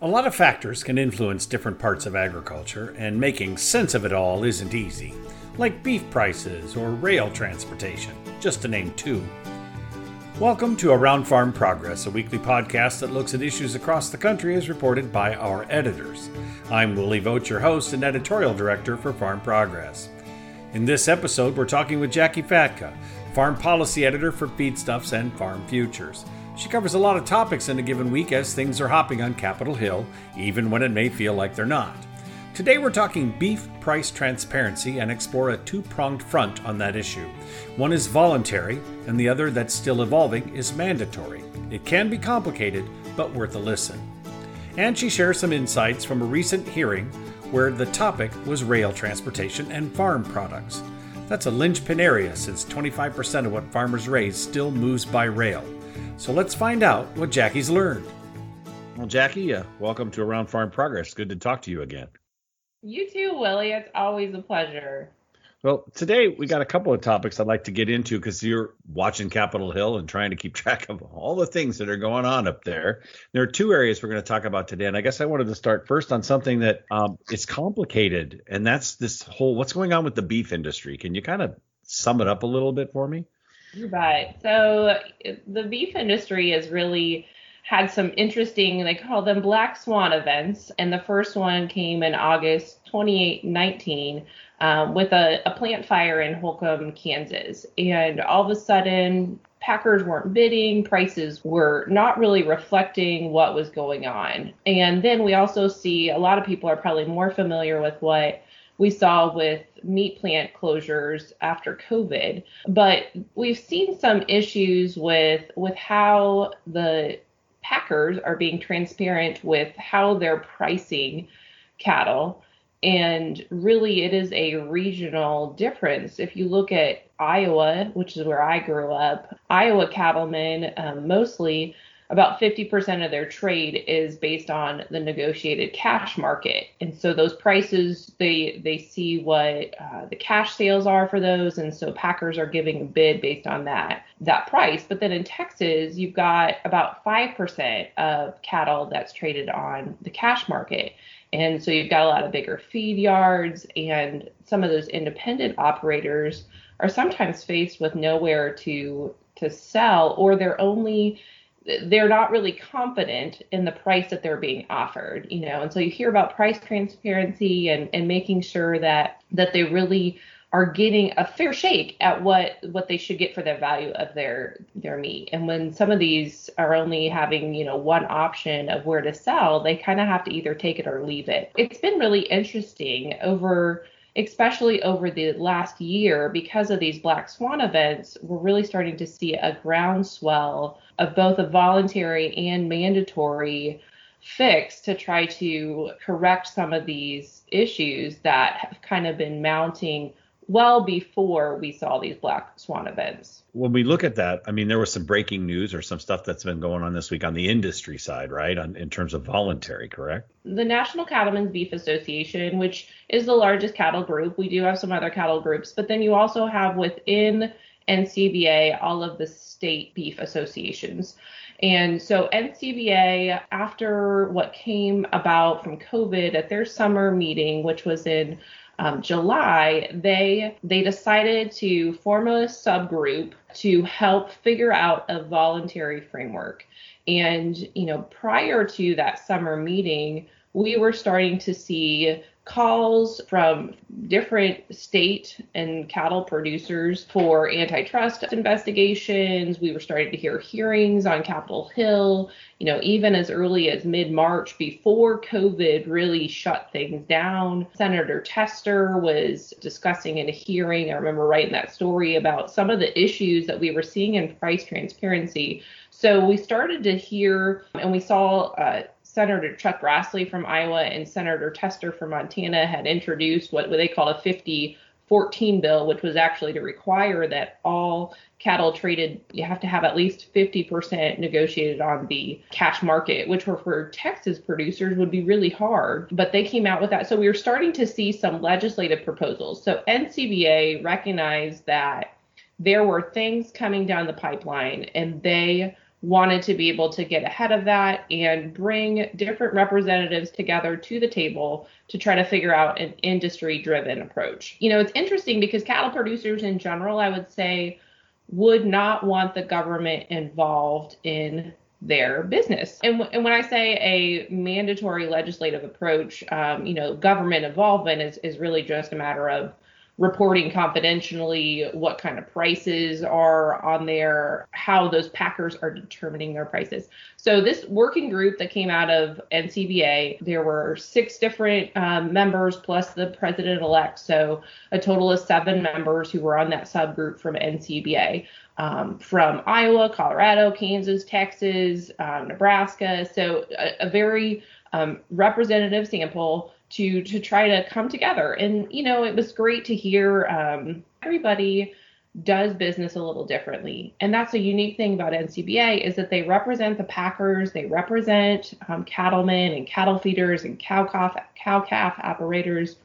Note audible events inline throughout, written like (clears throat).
A lot of factors can influence different parts of agriculture, and making sense of it all isn't easy, like beef prices or rail transportation, just to name two. Welcome to Around Farm Progress, a weekly podcast that looks at issues across the country as reported by our editors. I'm Willie Vogt, your host and editorial director for Farm Progress. In this episode, we're talking with Jackie Fatka, farm policy editor for Feedstuffs and Farm Futures. She covers a lot of topics in a given week as things are hopping on Capitol Hill, even when it may feel like they're not. Today we're talking beef price transparency and explore a two pronged front on that issue. One is voluntary, and the other that's still evolving is mandatory. It can be complicated, but worth a listen. And she shares some insights from a recent hearing where the topic was rail transportation and farm products. That's a linchpin area since 25% of what farmers raise still moves by rail. So let's find out what Jackie's learned. Well, Jackie, uh, welcome to Around Farm Progress. Good to talk to you again. You too, Willie. It's always a pleasure. Well, today we got a couple of topics I'd like to get into because you're watching Capitol Hill and trying to keep (laughs) track of all the things that are going on up there. There are two areas we're going to talk about today, and I guess I wanted to start first on something that um, is complicated, and that's this whole what's going on with the beef industry. Can you kind of sum it up a little bit for me? Right. So the beef industry has really had some interesting, they call them black swan events. And the first one came in August 2019 um, with a, a plant fire in Holcomb, Kansas. And all of a sudden, packers weren't bidding, prices were not really reflecting what was going on. And then we also see a lot of people are probably more familiar with what we saw with meat plant closures after COVID. But we've seen some issues with with how the packers are being transparent with how they're pricing cattle. And really, it is a regional difference. If you look at Iowa, which is where I grew up, Iowa cattlemen um, mostly about 50% of their trade is based on the negotiated cash market. And so those prices they they see what uh, the cash sales are for those. And so packers are giving a bid based on that that price. But then in texas you've got about 5% of cattle that's traded on the cash market. And so you've got a lot of bigger feed yards. And some of those independent operators are sometimes faced with nowhere to to sell or they're only they're not really confident in the price that they're being offered you know? And so you hear about price transparency and and making sure that that they really are getting a fair shake at what what they should get for the value of their their meat. And when some of these are only having you know one option of where to sell they kind of have to either take it or leave it. It's been really interesting over especially over the last year, because of these black swan events, we're really starting to see a groundswell of both a voluntary and mandatory fix to try to correct some of these issues that have kind of been mounting well before we saw these black swan events. When we look at that, I mean, there was some breaking news or some stuff that's been going on this week on the industry side, right? On, in terms of voluntary, correct? The National Cattlemen's Beef Association, which is the largest cattle group, we do have some other cattle groups, but then you also have within NCBA all of the state beef associations. And so NCBA, after what came about from COVID at their summer meeting, which was in um, July, they they decided to form a subgroup to help figure out a voluntary framework. And you know, prior to that summer meeting, we were starting to see calls from different state and cattle producers for antitrust investigations. We were starting to hear hearings on Capitol Hill, you know, even as early as mid March before COVID really shut things down. Senator Tester was discussing in a hearing. I remember writing that story about some of the issues that we were seeing in price transparency. So we started to hear and we saw uh, Senator Chuck Grassley from Iowa and Senator Tester from Montana had introduced what they call a 5014 bill, which was actually to require that all cattle traded, you have to have at least 50% negotiated on the cash market, which were for Texas producers would be really hard. But they came out with that. So we were starting to see some legislative proposals. So NCBA recognized that there were things coming down the pipeline and they wanted to be able to get ahead of that and bring different representatives together to the table to try to figure out an industry driven approach. You know, it's interesting because cattle producers in general, I would say, would not want the government involved in their business. And, w- and when I say a mandatory legislative approach, um, you know, government involvement is, is really just a matter of reporting confidentially what kind of prices are on there, how those packers are determining their prices. So this working group that came out of NCBA, there were six different um, members plus the president-elect, so a total of seven members who were on that subgroup from NCBA. Um, from Iowa, Colorado, Kansas, Texas, um, Nebraska. So a, a very um, representative sample to to try to come together. And you know, it was great to hear um, everybody does business a little differently, and that's a unique thing about NCBA is that they represent the packers, they represent um, cattlemen and cattle feeders and cow calf cow calf operators.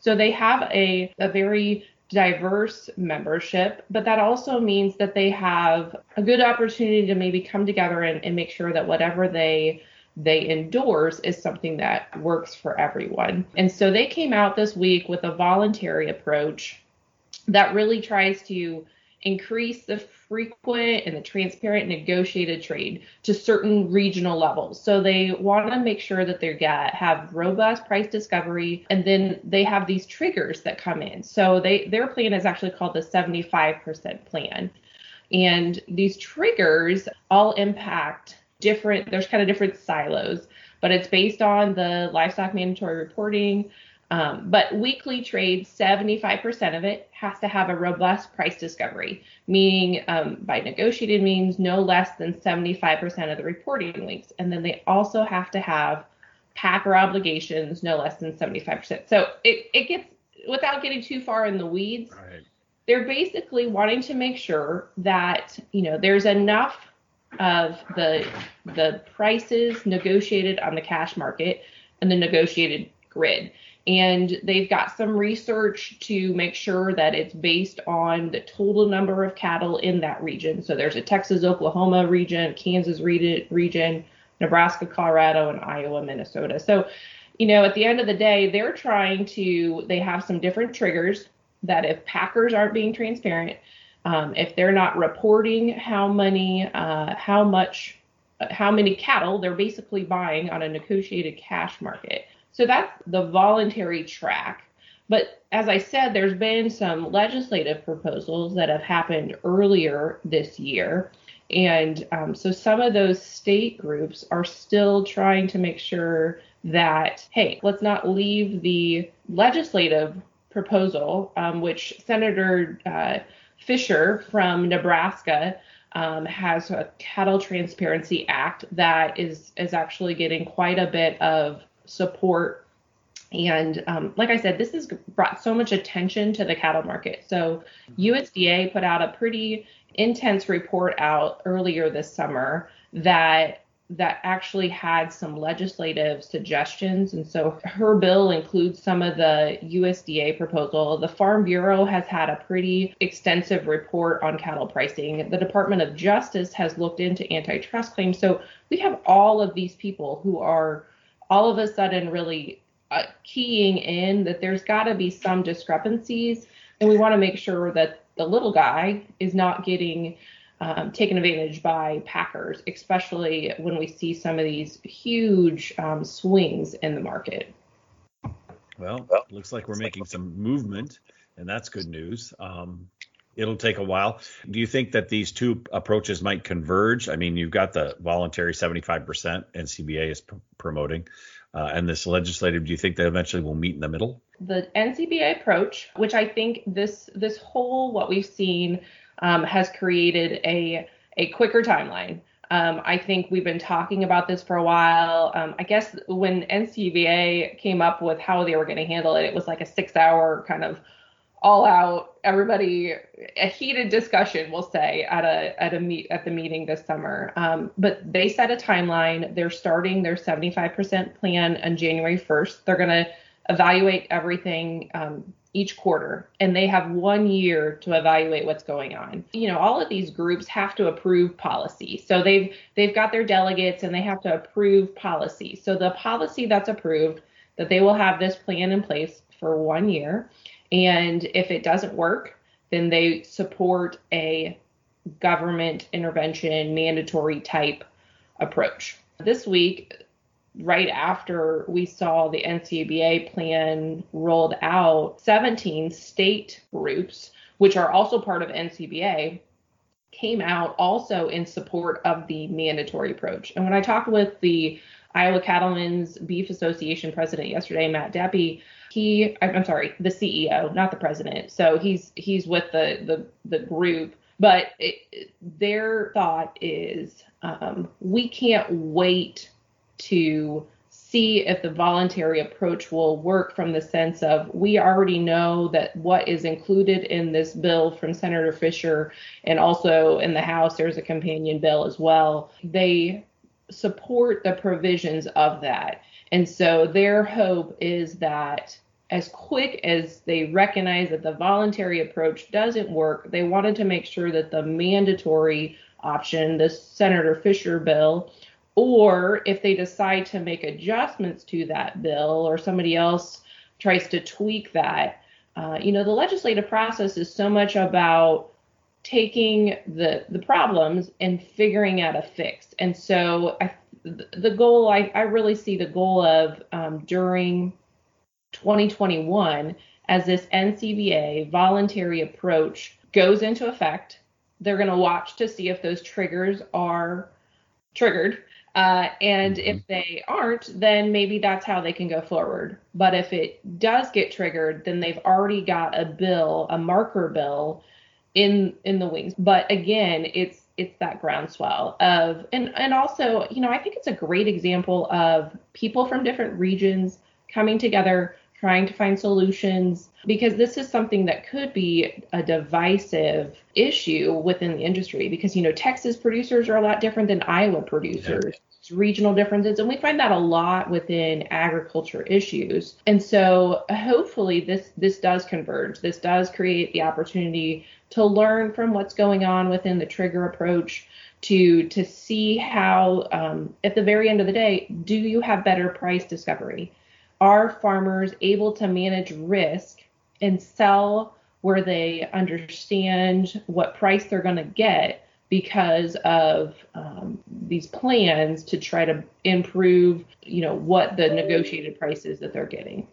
So they have a a very diverse membership, but that also means that they have a good opportunity to maybe come together and, and make sure that whatever they they endorse is something that works for everyone. And so they came out this week with a voluntary approach that really tries to increase the frequent and the transparent negotiated trade to certain regional levels. So they want to make sure that they get have robust price discovery and then they have these triggers that come in. So they their plan is actually called the 75% plan. And these triggers all impact different, there's kind of different silos, but it's based on the livestock mandatory reporting. Um, but weekly trade, 75% of it has to have a robust price discovery, meaning um, by negotiated means no less than 75% of the reporting weeks. And then they also have to have packer obligations no less than 75%. So it, it gets, without getting too far in the weeds, right. they're basically wanting to make sure that, you know, there's enough of the the prices negotiated on the cash market and the negotiated grid. And they've got some research to make sure that it's based on the total number of cattle in that region. So there's a Texas, Oklahoma region, Kansas region, Nebraska, Colorado, and Iowa, Minnesota. So, you know, at the end of the day, they're trying to, they have some different triggers that if packers aren't being transparent, um, if they're not reporting how many, uh, how much, how many cattle they're basically buying on a negotiated cash market. So that's the voluntary track. But as I said, there's been some legislative proposals that have happened earlier this year. And um, so some of those state groups are still trying to make sure that, hey, let's not leave the legislative proposal, um, which Senator uh, Fischer from Nebraska um, has a Cattle Transparency Act that is is actually getting quite a bit of support. And um, like I said, this has brought so much attention to the cattle market. So USDA put out a pretty intense report out earlier this summer that that actually had some legislative suggestions. And so her bill includes some of the USDA proposal. The Farm Bureau has had a pretty extensive report on cattle pricing. The Department of Justice has looked into antitrust claims. So we have all of these people who are all of a sudden really uh, keying in that there's got to be some discrepancies. And we want to make sure that the little guy is not getting um, taken advantage by packers, especially when we see some of these huge um, swings in the market. Well, looks like we're making some movement, and that's good news. Um, it'll take a while. Do you think that these two approaches might converge? I mean, you've got the voluntary 75% NCBA is pr- promoting, uh, and this legislative. Do you think they eventually will meet in the middle? The NCBA approach, which I think this this whole what we've seen um, has created a a quicker timeline. Um, I think we've been talking about this for a while. Um, I guess when NCBA came up with how they were going to handle it, it was like a six hour kind of all out everybody a heated discussion we'll say at a at a meet at the meeting this summer um, but they set a timeline they're starting their 75% plan on january 1st they're going to evaluate everything um, each quarter and they have one year to evaluate what's going on. You know, all of these groups have to approve policy. So they've they've got their delegates and they have to approve policy. So the policy that's approved that they will have this plan in place for one year and if it doesn't work, then they support a government intervention mandatory type approach. This week right after we saw the NCBA plan rolled out, 17 state groups, which are also part of NCBA, came out also in support of the mandatory approach. And when I talked with the Iowa Cattlemen's Beef Association president yesterday, Matt Deppe, he I'm sorry, the CEO, not the president. So he's he's with the the the group, but it, their thought is um, we can't wait to see if the voluntary approach will work from the sense of we already know that what is included in this bill from Senator Fischer and also in the House there's a companion bill as well. They support the provisions of that. And so their hope is that as quick as they recognize that the voluntary approach doesn't work, they wanted to make sure that the mandatory option, the Senator Fischer bill, or if they decide to make adjustments to that bill or somebody else tries to tweak that, uh, you know, the legislative process is so much about taking the the problems and figuring out a fix. And so I, the goal, I, I really see the goal of um, during 2021 as this NCBA voluntary approach goes into effect. They're going to watch to see if those triggers are triggered uh, and mm-hmm. if they aren't, then maybe that's how they can go forward. But if it does get triggered, then they've already got a bill, a marker bill in in the wings. But again, it's it's that groundswell of and and also, you know, I think it's a great example of people from different regions coming together trying to find solutions because this is something that could be a divisive issue within the industry because you know Texas producers are a lot different than Iowa producers regional differences and we find that a lot within agriculture issues. And so hopefully this this does converge. This does create the opportunity to learn from what's going on within the trigger approach to to see how um, at the very end of the day do you have better price discovery? Are farmers able to manage risk and sell where they understand what price they're going to get because of um, these plans to try to improve, you know, what the negotiated price is that they're getting.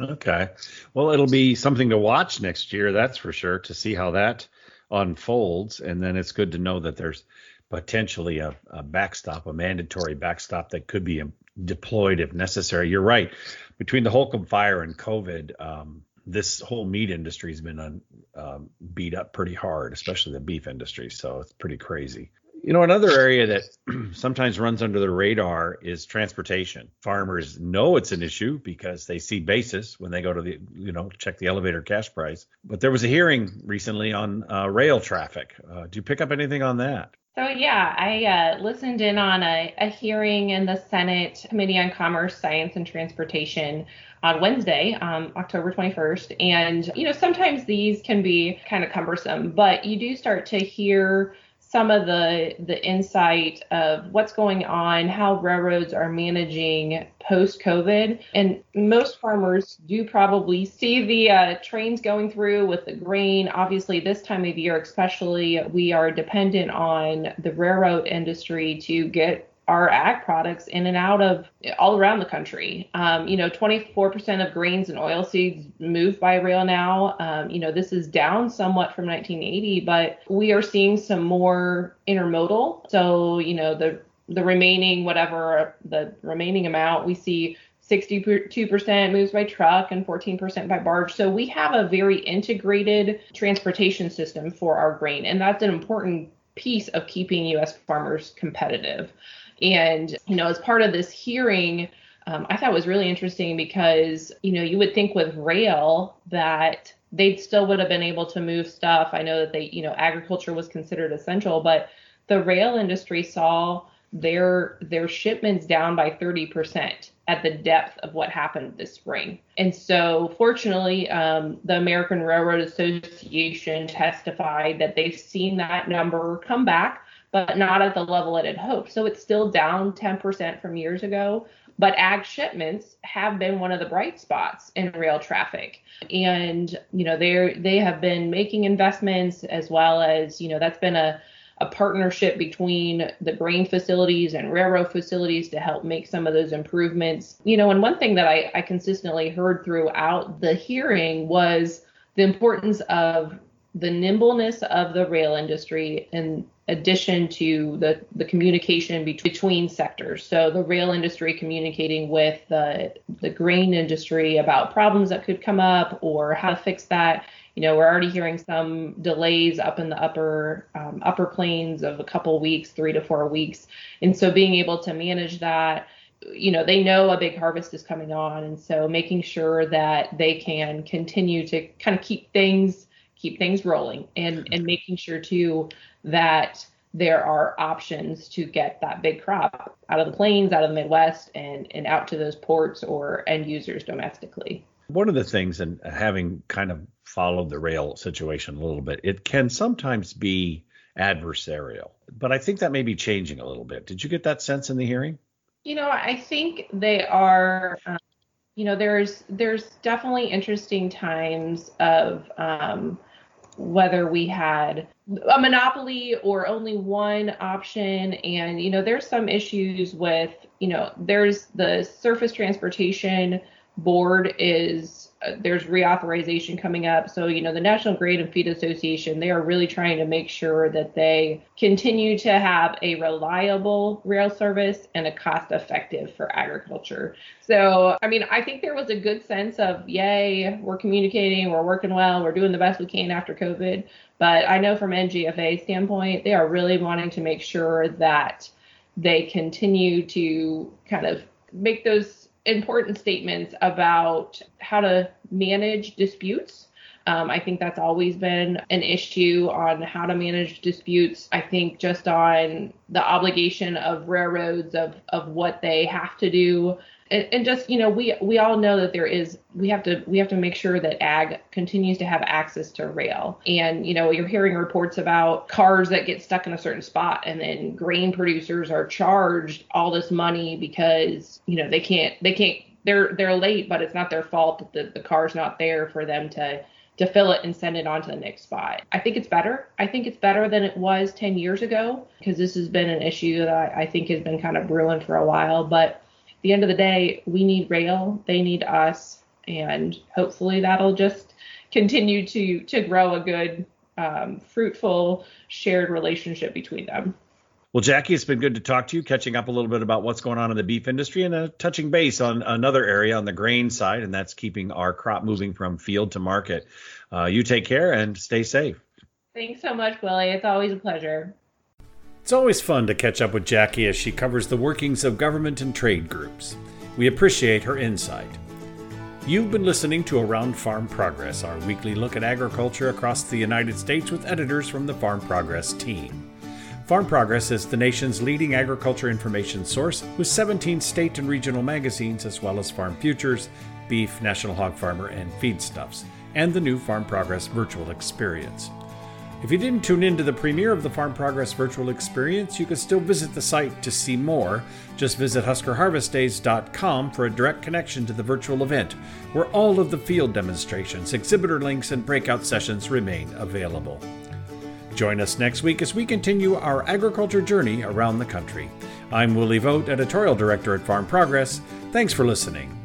Okay. Well, it'll be something to watch next year, that's for sure, to see how that unfolds. And then it's good to know that there's potentially a, a backstop, a mandatory backstop that could be deployed if necessary. You're right. Between the Holcomb fire and COVID, um, this whole meat industry has been un, um, beat up pretty hard, especially the beef industry. So it's pretty crazy. You know, another area that (clears throat) sometimes runs under the radar is transportation. Farmers know it's an issue because they see basis when they go to the, you know, check the elevator cash price. But there was a hearing recently on uh, rail traffic. Uh, do you pick up anything on that? So yeah, I uh, listened in on a, a, hearing in the Senate Committee on Commerce, Science, and Transportation on Wednesday, um, October 21st. And you know, sometimes these can be kind of cumbersome, but you do start to hear some of the the insight of what's going on, how railroads are managing post COVID, and most farmers do probably see the uh, trains going through with the grain. Obviously, this time of year, especially, we are dependent on the railroad industry to get our ag products in and out of all around the country. Um, you know, 24% of grains and oilseeds move by rail now. Um, you know, this is down somewhat from 1980, but we are seeing some more intermodal. So, you know, the the remaining whatever the remaining amount we see 62% moves by truck and 14% by barge. So we have a very integrated transportation system for our grain, and that's an important piece of keeping U.S. farmers competitive. And, you know, as part of this hearing, um, I thought was really interesting because, you know, you would think with rail that they still would have been able to move stuff. I know that they, you know, agriculture was considered essential, but the rail industry saw their their shipments down by 30% at the depth of what happened this spring. And so, fortunately, um, the American Railroad Association testified that they've seen that number come back, but not at the level it had hoped. So, it's still down 10% from years ago. But ag shipments have been one of the bright spots in rail traffic. And, you know, they they have been making investments as well as, you know, that's been a a partnership between the grain facilities and railroad facilities to help make some of those improvements. You know, and one thing that I, I consistently heard throughout the hearing was the importance of the nimbleness of the rail industry in addition to the, the communication between sectors. So the rail industry communicating with the, the grain industry about problems that could come up or how to fix that. You know, we're already hearing some delays up in the upper um, upper plains of a couple weeks, three to four weeks, and so being able to manage that, you know, they know a big harvest is coming on, and so making sure that they can continue to kind of keep things keep things rolling, and and making sure too that there are options to get that big crop out of the plains, out of the Midwest, and and out to those ports or end users domestically. One of the things, and having kind of followed the rail situation a little bit, it can sometimes be adversarial, but I think that may be changing a little bit. Did you get that sense in the hearing? You know, I think they are. Um, you know, there's there's definitely interesting times of um, whether we had a monopoly or only one option. And you know there's some issues with you know there's the surface transportation board is uh, there's reauthorization coming up. So, you know, the National Grain and Feed Association, they are really trying to make sure that they continue to have a reliable rail service and a cost effective for agriculture. So, I mean, I think there was a good sense of, yay, we're communicating, we're working well, we're doing the best we can after COVID. But I know from NGFA standpoint, they are really wanting to make sure that they continue to kind of make those important statements about how to manage disputes. Um, I think that's always been an issue on how to manage disputes. I think just on the obligation of railroads of of what they have to do and, and, just you know we we all know that there is we have to we have to make sure that ag continues to have access to rail and you know you're hearing reports about cars that get stuck in a certain spot and then grain producers are charged all this money because you know they can't they can't they're they're late but it's not their fault that the, the car's not there for them to to fill it and send it on to the next spot. I think it's better. I think it's better than it was 10 years ago because this has been an issue that I, I think has been kind of brewing for a while. But the end of the day, we need rail, they need us, and hopefully that'll just continue to to grow a good, um, fruitful, shared relationship between them. Well, Jackie, it's been good to talk to you, catching up a little bit about what's going on in the beef industry and uh, touching base on another area on the grain side, and that's keeping our crop moving from field to market. Uh, you take care and stay safe. Thanks so much, Willie. It's always a pleasure. It's always fun to catch up with Jackie as she covers the workings of government and trade groups. We appreciate her insight. You've been listening to Around Farm Progress, our weekly look at agriculture across the United States with editors from the Farm Progress team. Farm Progress is the nation's leading agriculture information source with 17 state and regional magazines, as well as Farm Futures, Beef, National Hog Farmer, and Feedstuffs, and the new Farm Progress virtual experience. If you didn't tune in to the premiere of the Farm Progress virtual experience, you can still visit the site to see more. Just visit HuskerHarvestDays.com for a direct connection to the virtual event, where all of the field demonstrations, exhibitor links, and breakout sessions remain available. Join us next week as we continue our agriculture journey around the country. I'm Willie Vogt, Editorial Director at Farm Progress. Thanks for listening.